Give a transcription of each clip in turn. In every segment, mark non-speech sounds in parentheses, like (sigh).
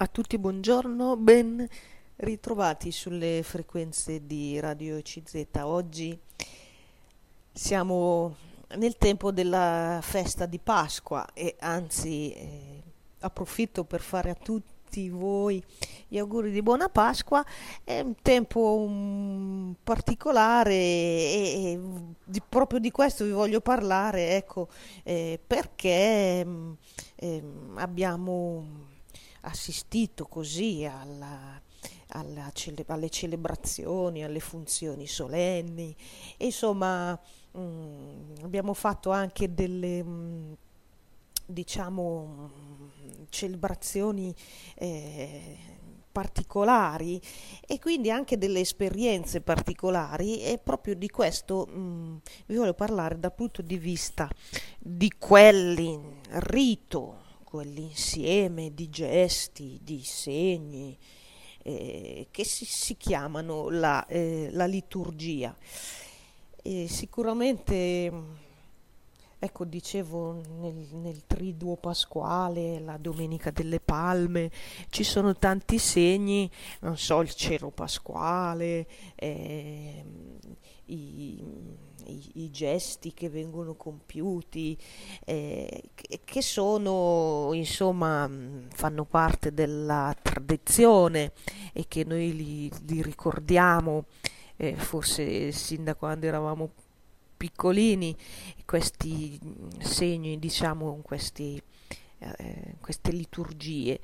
A tutti buongiorno, ben ritrovati sulle frequenze di Radio CZ. Oggi siamo nel tempo della festa di Pasqua e anzi eh, approfitto per fare a tutti voi gli auguri di buona Pasqua. È un tempo um, particolare e, e di, proprio di questo vi voglio parlare, ecco, eh, perché eh, abbiamo assistito così alla, alla cele, alle celebrazioni, alle funzioni solenni, e insomma mh, mm, abbiamo fatto anche delle... Mh, mm, diciamo celebrazioni eh, particolari e quindi anche delle esperienze particolari. E proprio di questo mh, mm, vi voglio parlare dal punto di vista di quelli rito quell'insieme di gesti, di segni eh, che si, si, chiamano la, eh, la liturgia. E sicuramente, ecco, dicevo nel, nel, triduo pasquale, la Domenica delle Palme, ci sono tanti segni, non so, il cielo pasquale, eh, i i, i gesti che vengono compiuti, eh, che, sono, insomma, fanno parte della tradizione e che noi li, li ricordiamo, eh, forse sin da quando eravamo piccolini, questi segni, diciamo, questi, eh, queste liturgie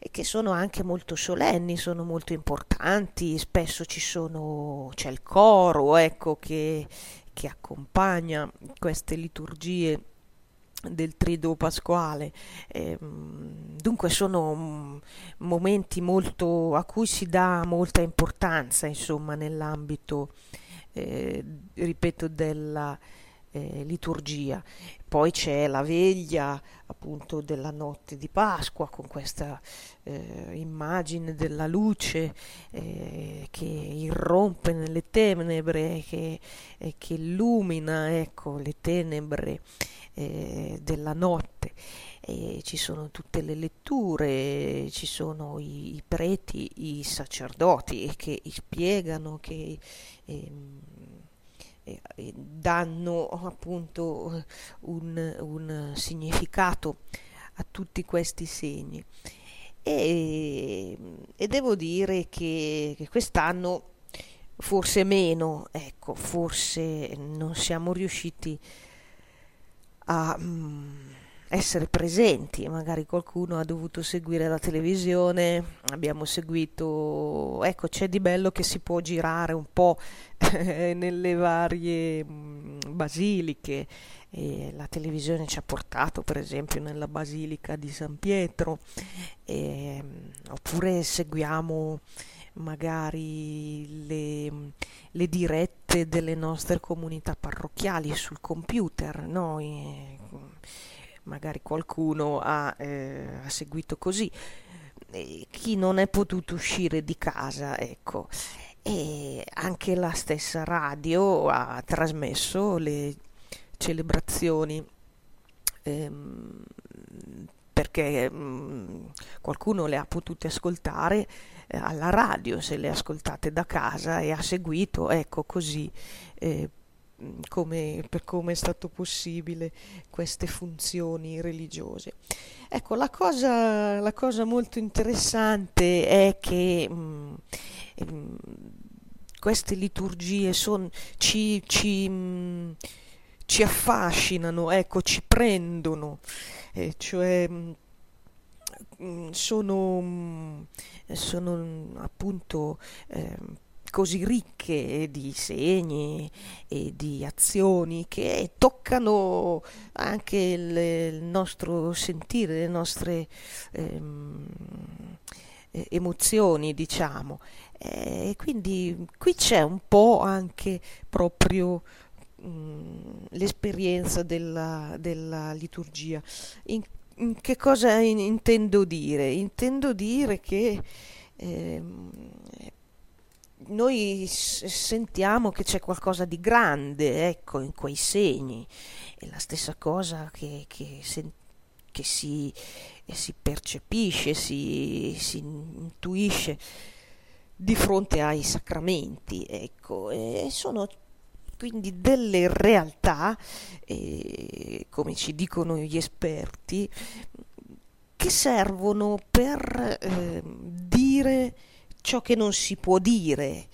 e che sono anche molto solenni, sono molto importanti, spesso sono, c'è il coro ecco, che, che accompagna queste liturgie del triduo pasquale. Eh, dunque sono momenti molto, a cui si dà molta importanza, insomma, nell'ambito, eh, ripeto, della eh, liturgia. Poi c'è la veglia appunto della notte di Pasqua con questa eh, immagine della luce eh, che irrompe nelle tenebre, che, eh, che illumina ecco, le tenebre eh, della notte. E ci sono tutte le letture, ci sono i, i preti, i sacerdoti che spiegano, che ehm, eh, danno appunto un, un, significato a tutti questi segni. E, e devo dire che, che quest'anno forse meno, ecco, forse non siamo riusciti a... Mm, essere presenti, magari qualcuno ha dovuto seguire la televisione, abbiamo seguito, ecco c'è di bello che si può girare un po' (laughs) nelle varie mh, basiliche, e la televisione ci ha portato per esempio nella basilica di San Pietro, e, oppure seguiamo magari le, le, dirette delle nostre comunità parrocchiali sul computer, no? Magari qualcuno ha, eh, ha seguito così, e chi non è potuto uscire di casa, ecco. E anche la stessa radio ha trasmesso le celebrazioni ehm, perché mh, mm, qualcuno le ha potute ascoltare eh, alla radio, se le ascoltate da casa e ha seguito, ecco così eh, come, per come è stato possibile queste funzioni religiose. Ecco, la cosa, la cosa molto interessante è che mh, mh, mm, queste liturgie son, ci, ci, mh, ci, affascinano, ecco, ci prendono, eh, cioè sono, sono appunto eh, così ricche di segni e di azioni che toccano anche il, il nostro sentire, le nostre ehm, emozioni, diciamo. E quindi qui c'è un po' anche proprio mh, l'esperienza della, della liturgia. In, in che cosa in, intendo dire? Intendo dire che eh, noi sentiamo che c'è qualcosa di grande, ecco, in quei segni. È la stessa cosa che, che, sen- che si e si percepisce, si, si intuisce di fronte ai sacramenti, ecco, e sono quindi delle realtà, eh, come ci dicono gli esperti, che servono per eh, dire ciò che non si può dire.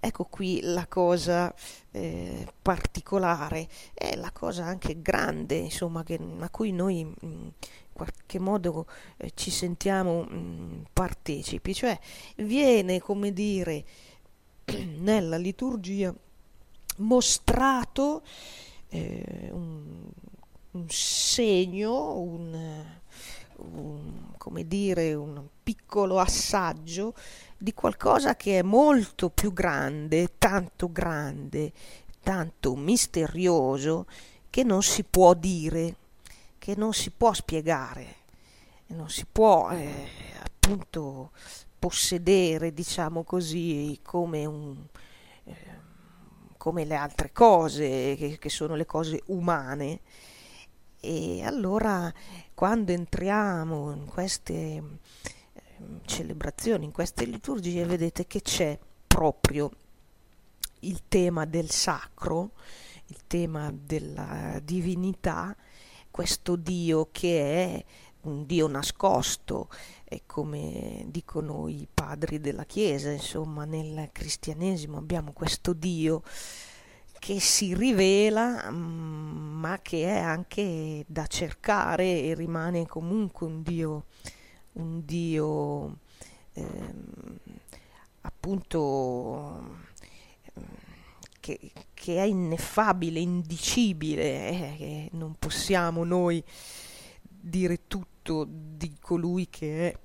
Ecco qui la cosa eh, particolare, è la cosa anche grande, insomma, che, a cui noi mh, in qualche modo eh, ci sentiamo mh, partecipi, cioè viene, come dire, (clears throat) nella liturgia mostrato eh, un, un, segno, un, un, come dire, un piccolo assaggio di qualcosa che è molto più grande, tanto grande, tanto misterioso, che non si può dire, che non si può spiegare, non si può eh, appunto possedere, diciamo così, come un, come le altre cose, che, che sono le cose umane. E allora quando entriamo in queste celebrazioni, in queste liturgie, vedete che c'è proprio il tema del sacro, il tema della divinità, questo Dio che è un Dio nascosto, e come dicono i padri della Chiesa, insomma, nel cristianesimo abbiamo questo Dio che si rivela, mm, ma che è anche da cercare e rimane comunque un Dio, un Dio ehm, appunto che, che, è ineffabile, indicibile, eh, non possiamo noi dire tutto di colui che è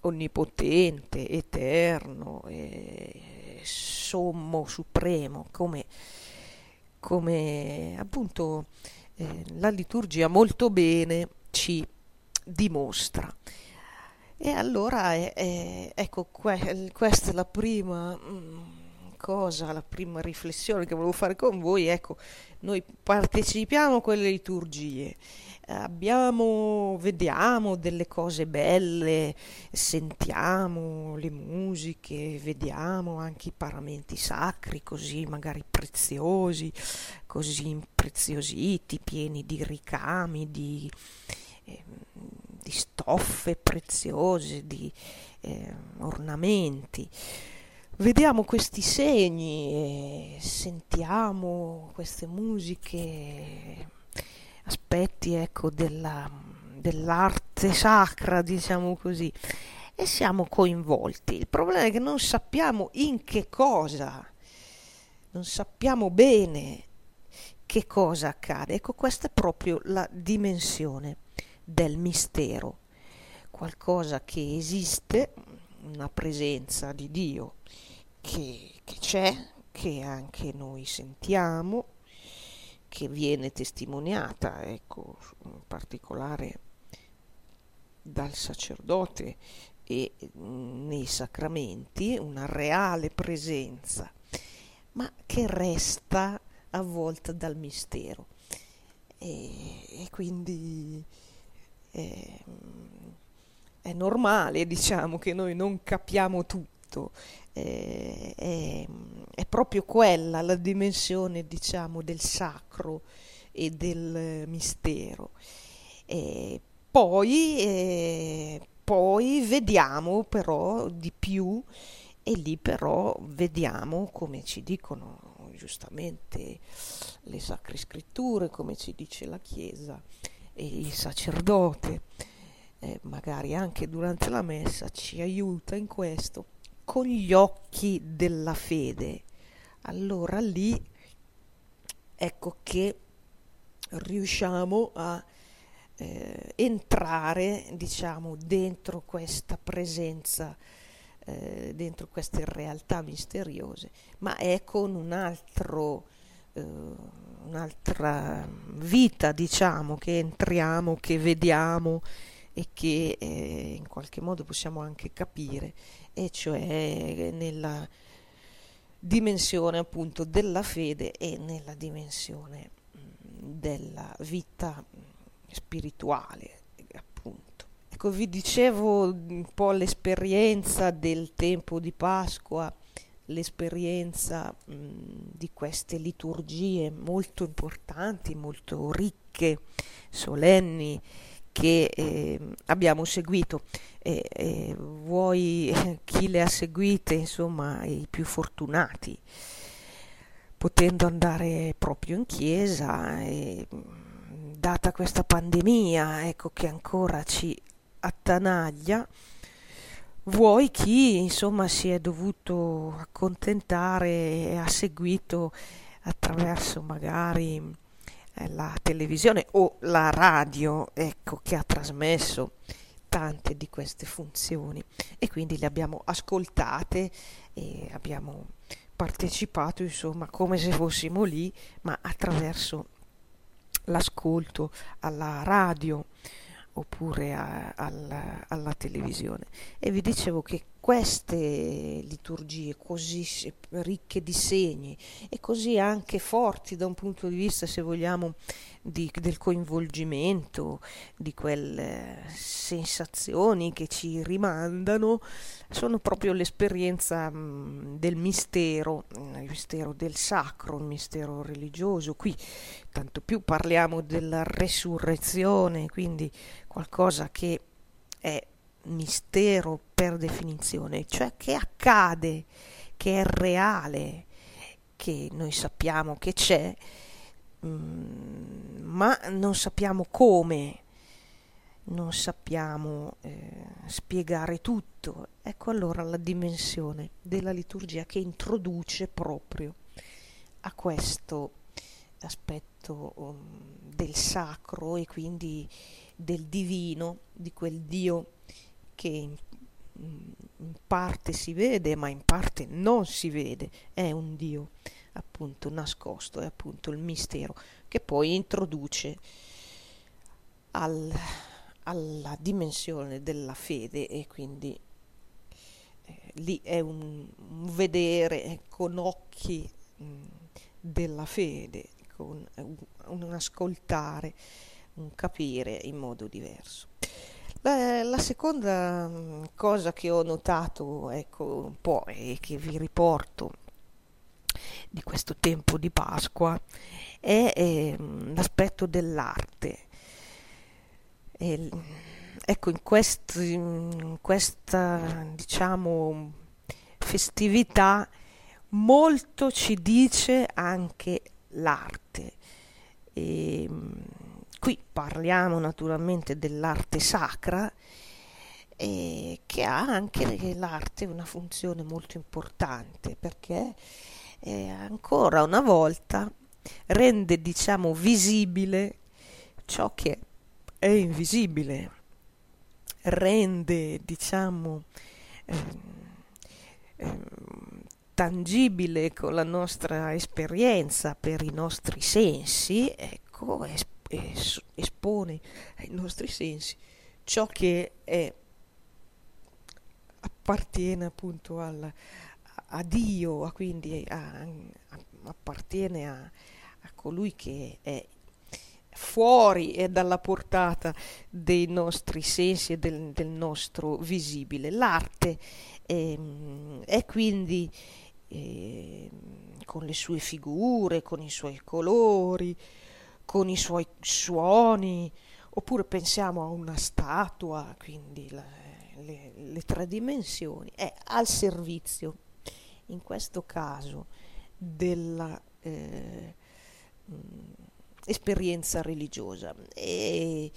onnipotente, eterno, e sommo, supremo, come, come appunto eh, la liturgia molto bene ci dimostra. E allora è, è, ecco, que- questa è la prima mm, cosa, la prima riflessione che volevo fare con voi. Ecco, noi partecipiamo a quelle liturgie abbiamo, vediamo delle cose belle, sentiamo le musiche, vediamo anche i paramenti sacri, così magari preziosi, così impreziositi, pieni di ricami, di, eh, di stoffe preziose, di eh, ornamenti. Vediamo questi segni e sentiamo queste musiche aspetti ecco, della, dell'arte sacra, diciamo così, e siamo coinvolti. Il problema è che non sappiamo in che cosa, non sappiamo bene che cosa accade. Ecco, questa è proprio la dimensione del mistero, qualcosa che esiste, una presenza di Dio che, che c'è, che anche noi sentiamo, che viene testimoniata, ecco, in particolare dal sacerdote e nei sacramenti, una reale presenza, ma che resta avvolta dal mistero. E, e quindi è, è normale, diciamo, che noi non capiamo tutto eh, è, è, proprio quella la dimensione, diciamo, del sacro e del mistero. E poi, eh, poi vediamo però di più e lì però vediamo come ci dicono giustamente le sacre scritture, come ci dice la Chiesa e il sacerdote, eh, magari anche durante la messa ci aiuta in questo con gli occhi della fede, allora lì ecco che riusciamo a eh, entrare, diciamo, dentro questa presenza, eh, dentro queste realtà misteriose, ma è con un altro, un'altra vita, diciamo, che entriamo, che vediamo e che eh, in qualche modo possiamo anche capire e cioè nella dimensione appunto della fede e nella dimensione della vita spirituale ecco, vi dicevo un po' l'esperienza del tempo di Pasqua, l'esperienza mh, di queste liturgie molto importanti, molto ricche, solenni che eh, abbiamo seguito. E, e vuoi chi le ha seguite, insomma, i più fortunati, potendo andare proprio in chiesa e data questa pandemia, ecco che ancora ci attanaglia, vuoi chi insomma si è dovuto accontentare e ha seguito attraverso magari eh, la televisione o la radio, ecco che ha trasmesso tante di queste funzioni. E quindi le abbiamo ascoltate e abbiamo partecipato insomma come se fossimo lì ma attraverso l'ascolto alla radio oppure a, alla, alla televisione. E vi dicevo che queste liturgie così ricche di segni e così anche forti da un punto di vista, se vogliamo, di, del coinvolgimento, di quelle sensazioni che ci rimandano, sono proprio l'esperienza del mistero, il mistero del sacro, il mistero religioso. Qui tanto più parliamo della resurrezione, quindi qualcosa che è mistero per definizione, cioè che accade, che è reale, che noi sappiamo che c'è, mm, ma non sappiamo come, non sappiamo eh, spiegare tutto. Ecco allora la dimensione della liturgia che introduce proprio a questo aspetto um, del sacro e quindi del divino, di quel Dio che in, in parte si vede ma in parte non si vede, è un Dio appunto nascosto, è appunto il mistero che poi introduce al, alla dimensione della fede e quindi eh, lì è un, un vedere con occhi mh, della fede, con un, un ascoltare, un capire in modo diverso. La, la, seconda mm, cosa che ho notato, ecco, un po' e che vi riporto di questo tempo di Pasqua è, mm, l'aspetto dell'arte. E, ecco, in, questi, in questa, diciamo, festività molto ci dice anche l'arte. E, mm, Qui parliamo naturalmente dell'arte sacra, eh, che ha anche l'arte una funzione molto importante perché eh, ancora una volta rende diciamo visibile ciò che è invisibile, rende diciamo eh, eh, tangibile con la nostra esperienza per i nostri sensi, ecco, es- es- espone ai nostri sensi ciò che è, appartiene appunto al, a Dio, a quindi a, a, appartiene a, colui che è fuori e dalla portata dei nostri sensi e del, del nostro visibile. L'arte è, è quindi eh, con le sue figure, con i suoi colori, con i suoi suoni, oppure pensiamo a una statua, quindi la, le, le tre dimensioni, è al servizio, in questo caso, della eh, esperienza religiosa. E,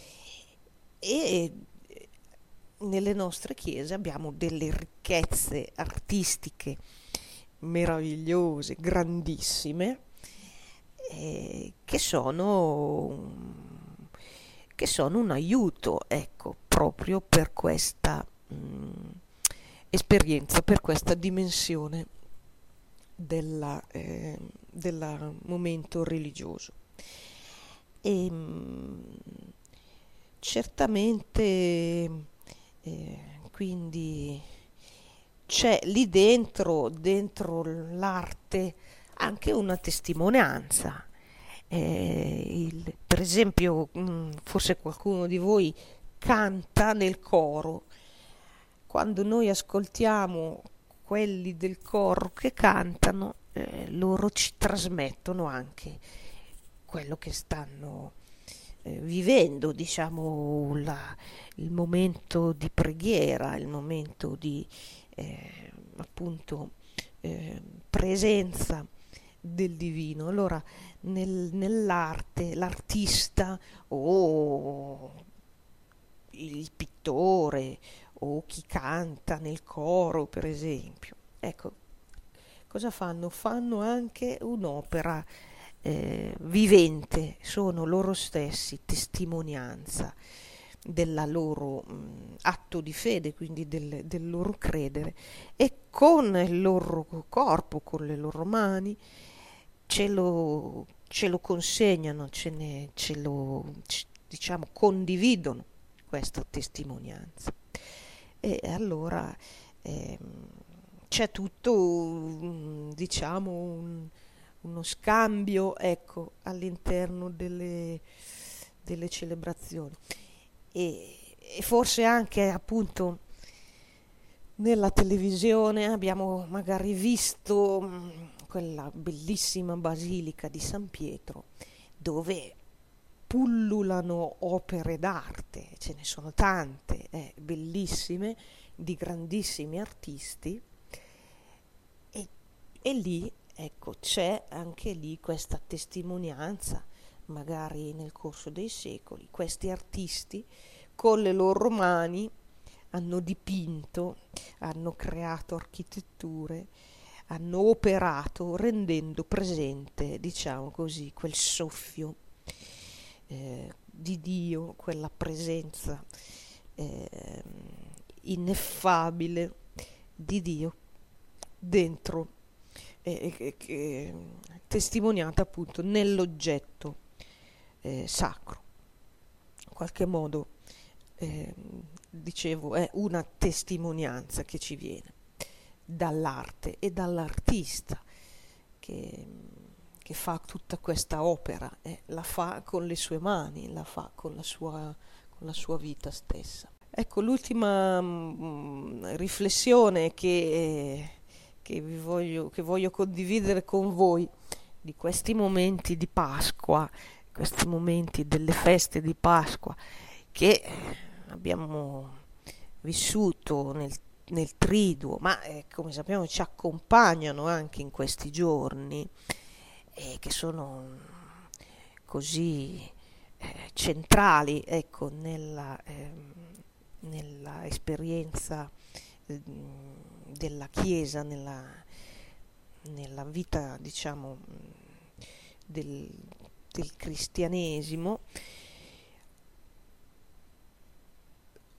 e nelle nostre chiese abbiamo delle ricchezze artistiche meravigliose, grandissime, eh, che, sono, che sono un aiuto, ecco, proprio per questa mh, mm, esperienza, per questa dimensione del eh, momento religioso. E, mh, mm, certamente eh, quindi c'è lì dentro, dentro l'arte, anche una testimonianza. Eh, il, per esempio, mm, forse qualcuno di voi canta nel coro. Quando noi ascoltiamo quelli del coro che cantano, eh, loro ci trasmettono anche quello che stanno eh, vivendo, diciamo, la, il momento di preghiera, il momento di eh, appunto eh, presenza del divino. Allora, nel, nell'arte, l'artista o il pittore o chi canta nel coro, per esempio, ecco, cosa fanno? Fanno anche un'opera eh, vivente, sono loro stessi testimonianza del loro mh, atto di fede, quindi del, del, loro credere, e con il loro corpo, con le loro mani, ce lo, ce lo consegnano, ce, ne, ce lo diciamo, condividono questa testimonianza. E allora eh, c'è tutto, diciamo, un, uno scambio ecco, all'interno delle, delle celebrazioni e, e forse anche appunto nella televisione abbiamo magari visto mm, quella bellissima basilica di San Pietro dove pullulano opere d'arte, ce ne sono tante, eh, bellissime, di grandissimi artisti e, e lì ecco c'è anche lì questa testimonianza magari nel corso dei secoli, questi artisti con le loro mani hanno dipinto, hanno creato architetture, hanno operato rendendo presente, diciamo così, quel soffio eh, di Dio, quella presenza eh, ineffabile di Dio dentro, eh, testimoniata appunto nell'oggetto eh, sacro. In qualche modo, eh, dicevo, è una testimonianza che ci viene dall'arte e dall'artista che, che fa tutta questa opera, eh, la fa con le sue mani, la fa con la sua, con la sua vita stessa. Ecco, l'ultima mh, mm, riflessione che, che, voglio, che voglio condividere con voi di questi momenti di Pasqua questi momenti delle feste di Pasqua che abbiamo vissuto nel, nel triduo, ma eh, come sappiamo ci accompagnano anche in questi giorni e che sono così eh, centrali ecco, nella, eh, nella esperienza eh, della Chiesa, nella, nella vita diciamo del, del cristianesimo,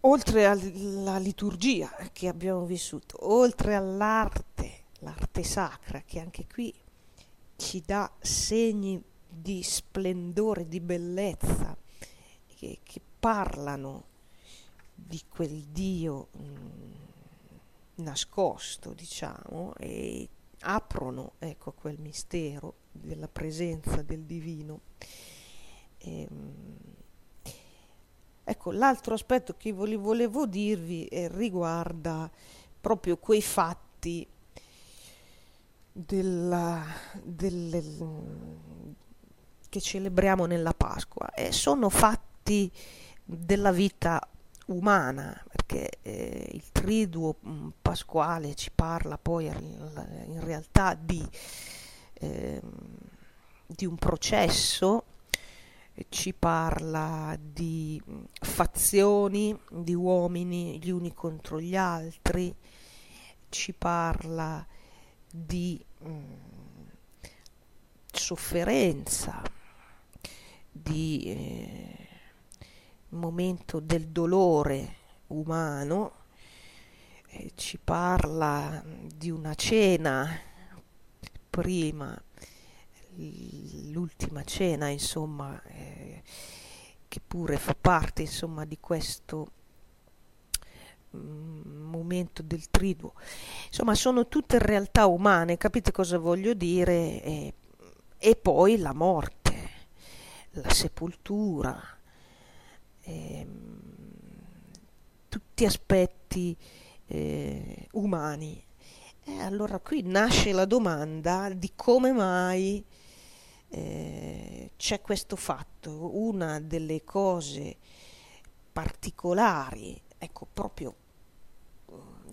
oltre alla liturgia che abbiamo vissuto, oltre all'arte, l'arte sacra, che anche qui ci dà segni di splendore, di bellezza, che, che parlano di quel Dio mh, mm, nascosto, diciamo, e aprono ecco, quel mistero della presenza del divino. E, ehm, ecco, l'altro aspetto che volevo dirvi riguarda proprio quei fatti della, delle, che celebriamo nella Pasqua. E sono fatti della vita umana, perché eh, il triduo mm, pasquale ci parla poi in realtà di, eh, di un processo, ci parla di mm, fazioni, di uomini gli uni contro gli altri, ci parla di mh, mm, sofferenza, di... Eh, momento del dolore umano, eh, ci parla di una cena prima, l'ultima cena, insomma, che pure fa parte, insomma, di questo mm, momento del triduo. Insomma, sono tutte realtà umane, capite cosa voglio dire? E, e poi la morte, la sepoltura, ehm, tutti aspetti eh, umani. E allora qui nasce la domanda di come mai eh, c'è questo fatto, una delle cose particolari, ecco proprio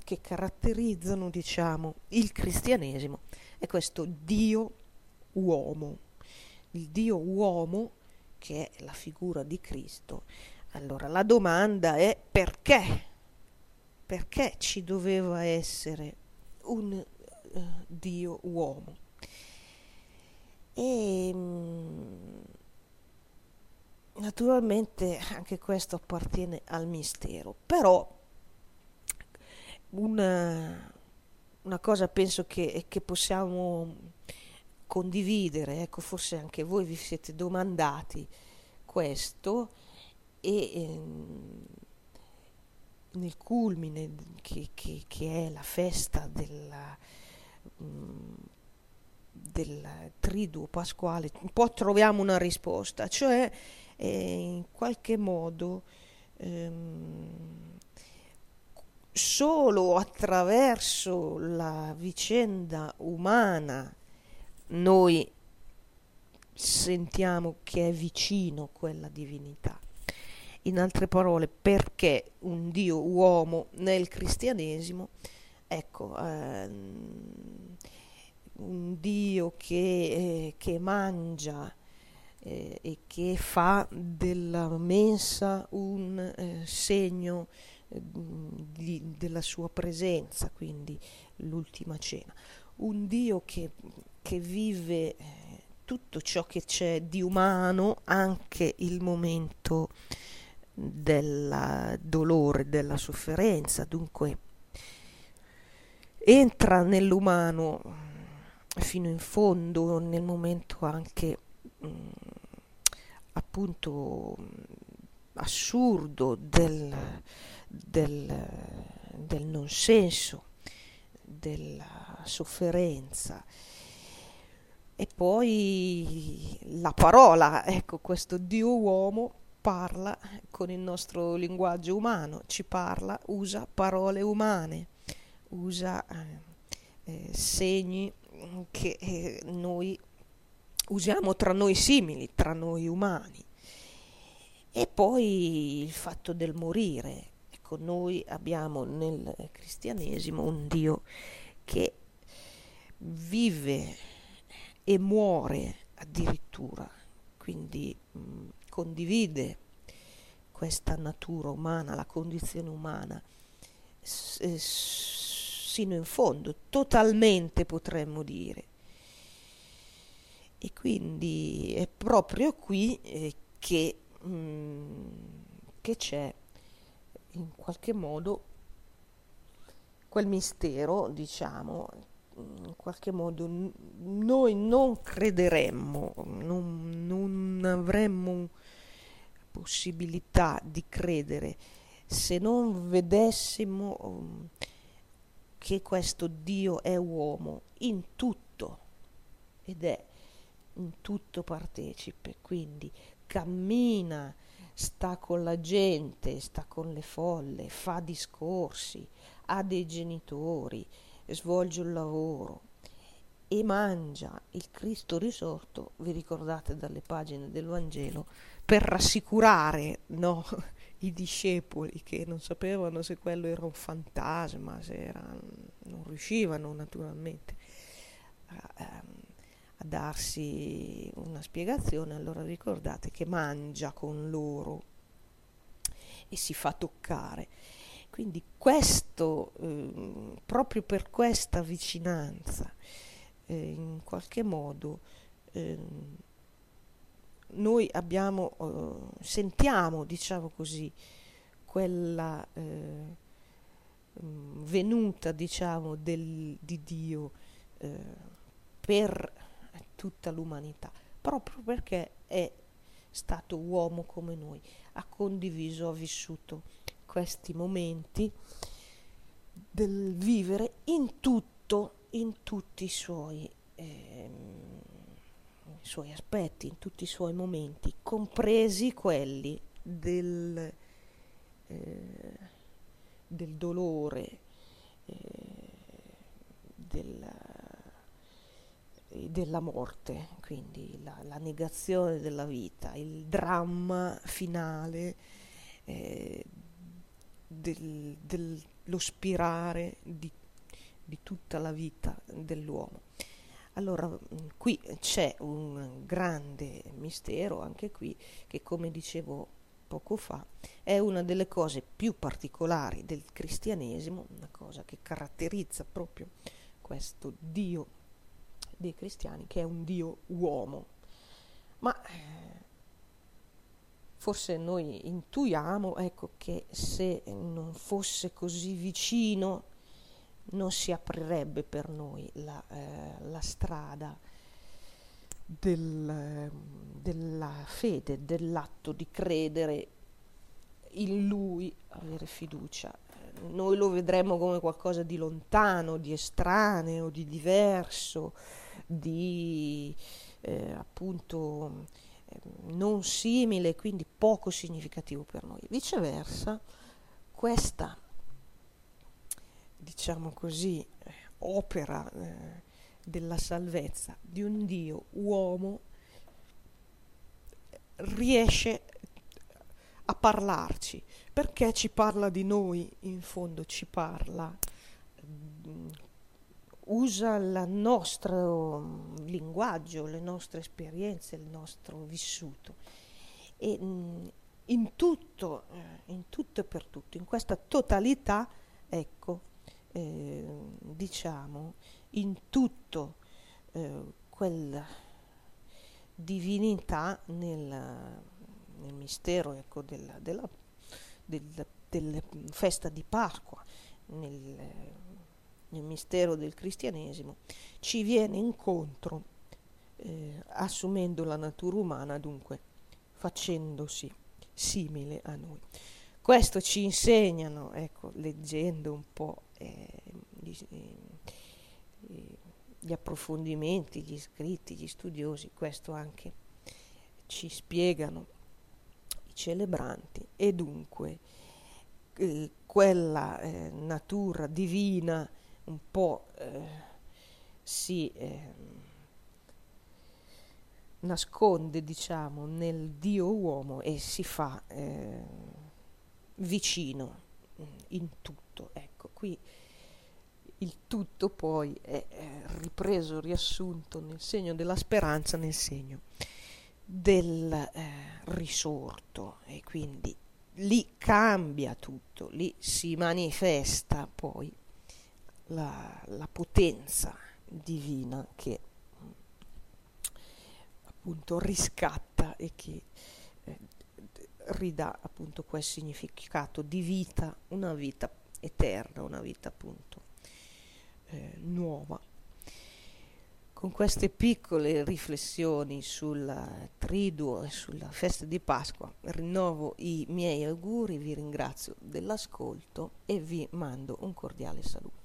che caratterizzano, diciamo, il cristianesimo è questo Dio uomo. Il Dio uomo che è la figura di Cristo. Allora la domanda è perché? Perché ci doveva essere un uh, Dio uomo? E um, naturalmente anche questo appartiene al mistero, però una, una cosa penso che, che, possiamo condividere, ecco, forse anche voi vi siete domandati questo e ehm, nel culmine che, che, che, è la festa della, mh, mm, del triduo pasquale, un po' troviamo una risposta, cioè eh, in qualche modo ehm, solo attraverso la vicenda umana noi sentiamo che è vicino quella divinità. In altre parole, perché un Dio uomo nel cristianesimo, ecco, ehm, un Dio che, eh, che mangia eh, e che fa della mensa un eh, segno di, della sua presenza, quindi l'ultima cena. Un Dio che, che vive eh, tutto ciò che c'è di umano, anche il momento del dolore, della sofferenza, dunque entra nell'umano fino in fondo, nel momento anche mh, mm, appunto assurdo del, del, del non senso, della sofferenza. E poi la parola, ecco, questo Dio uomo parla con il nostro linguaggio umano, ci parla, usa parole umane, usa eh, eh, segni che eh, noi usiamo tra noi simili, tra noi umani. E poi il fatto del morire, Ecco, noi abbiamo nel cristianesimo un Dio che vive e muore addirittura, quindi mh, condivide questa natura umana, la condizione umana, s- eh, sino in fondo, totalmente potremmo dire. E quindi è proprio qui eh, che, mh, mm, che c'è in qualche modo quel mistero, diciamo, in qualche modo noi non crederemmo, non, non avremmo possibilità di credere se non vedessimo um, che questo Dio è uomo in tutto ed è in tutto partecipe, quindi cammina sta con la gente, sta con le folle, fa discorsi, ha dei genitori, svolge un lavoro e mangia il Cristo risorto, vi ricordate dalle pagine del Vangelo, per rassicurare no, (laughs) i discepoli che non sapevano se quello era un fantasma, se era, non riuscivano naturalmente darsi una spiegazione, allora ricordate che mangia con loro e si fa toccare. Quindi questo, eh, proprio per questa vicinanza, eh, in qualche modo eh, noi abbiamo, eh, sentiamo, diciamo così, quella eh, mm, venuta, diciamo, del, di Dio eh, per tutta l'umanità, proprio perché è stato uomo come noi, ha condiviso, ha vissuto questi momenti del vivere in tutto, in tutti i suoi, eh, i suoi aspetti, in tutti i suoi momenti, compresi quelli del, eh, del dolore, eh, del, eh, della morte, quindi la, la, negazione della vita, il dramma finale eh, del, dello spirare di, di tutta la vita dell'uomo. Allora, mm, qui c'è un grande mistero, anche qui, che come dicevo poco fa, è una delle cose più particolari del cristianesimo, una cosa che caratterizza proprio questo Dio dei cristiani, che è un Dio uomo. Ma eh, forse noi intuiamo ecco, che se non fosse così vicino non si aprirebbe per noi la, eh, la strada del, della fede, dell'atto di credere in Lui, avere fiducia. Noi lo vedremo come qualcosa di lontano, di estraneo, di diverso, di eh, appunto eh, non simile, quindi poco significativo per noi. Viceversa, questa diciamo così, opera eh, della salvezza di un Dio uomo riesce a parlarci. Perché ci parla di noi? In fondo ci parla, usa il nostro mm, linguaggio, le nostre esperienze, il nostro vissuto. E mm, in tutto, eh, in tutto e per tutto, in questa totalità, ecco, eh, diciamo, in tutto eh, quella divinità nel, nel mistero ecco, della, della, della, festa di Pasqua, nel, nel, mistero del cristianesimo, ci viene incontro eh, assumendo la natura umana, dunque facendosi simile a noi. Questo ci insegnano, ecco, leggendo un po' eh, gli, gli, approfondimenti, gli scritti, gli studiosi, questo anche ci spiegano i celebranti e dunque eh, quella eh, natura divina un po' eh, si ehm, nasconde diciamo nel Dio uomo e si fa eh, vicino mm, in tutto. Ecco, qui il tutto poi è ripreso, riassunto nel segno della speranza, nel segno del eh, risorto e quindi lì cambia tutto, lì si manifesta poi la, la potenza divina che mm, appunto riscatta e che eh, ridà appunto quel significato di vita, una vita eterna, una vita appunto eh, nuova. Con queste piccole riflessioni sul triduo e sulla festa di Pasqua rinnovo i miei auguri, vi ringrazio dell'ascolto e vi mando un cordiale saluto.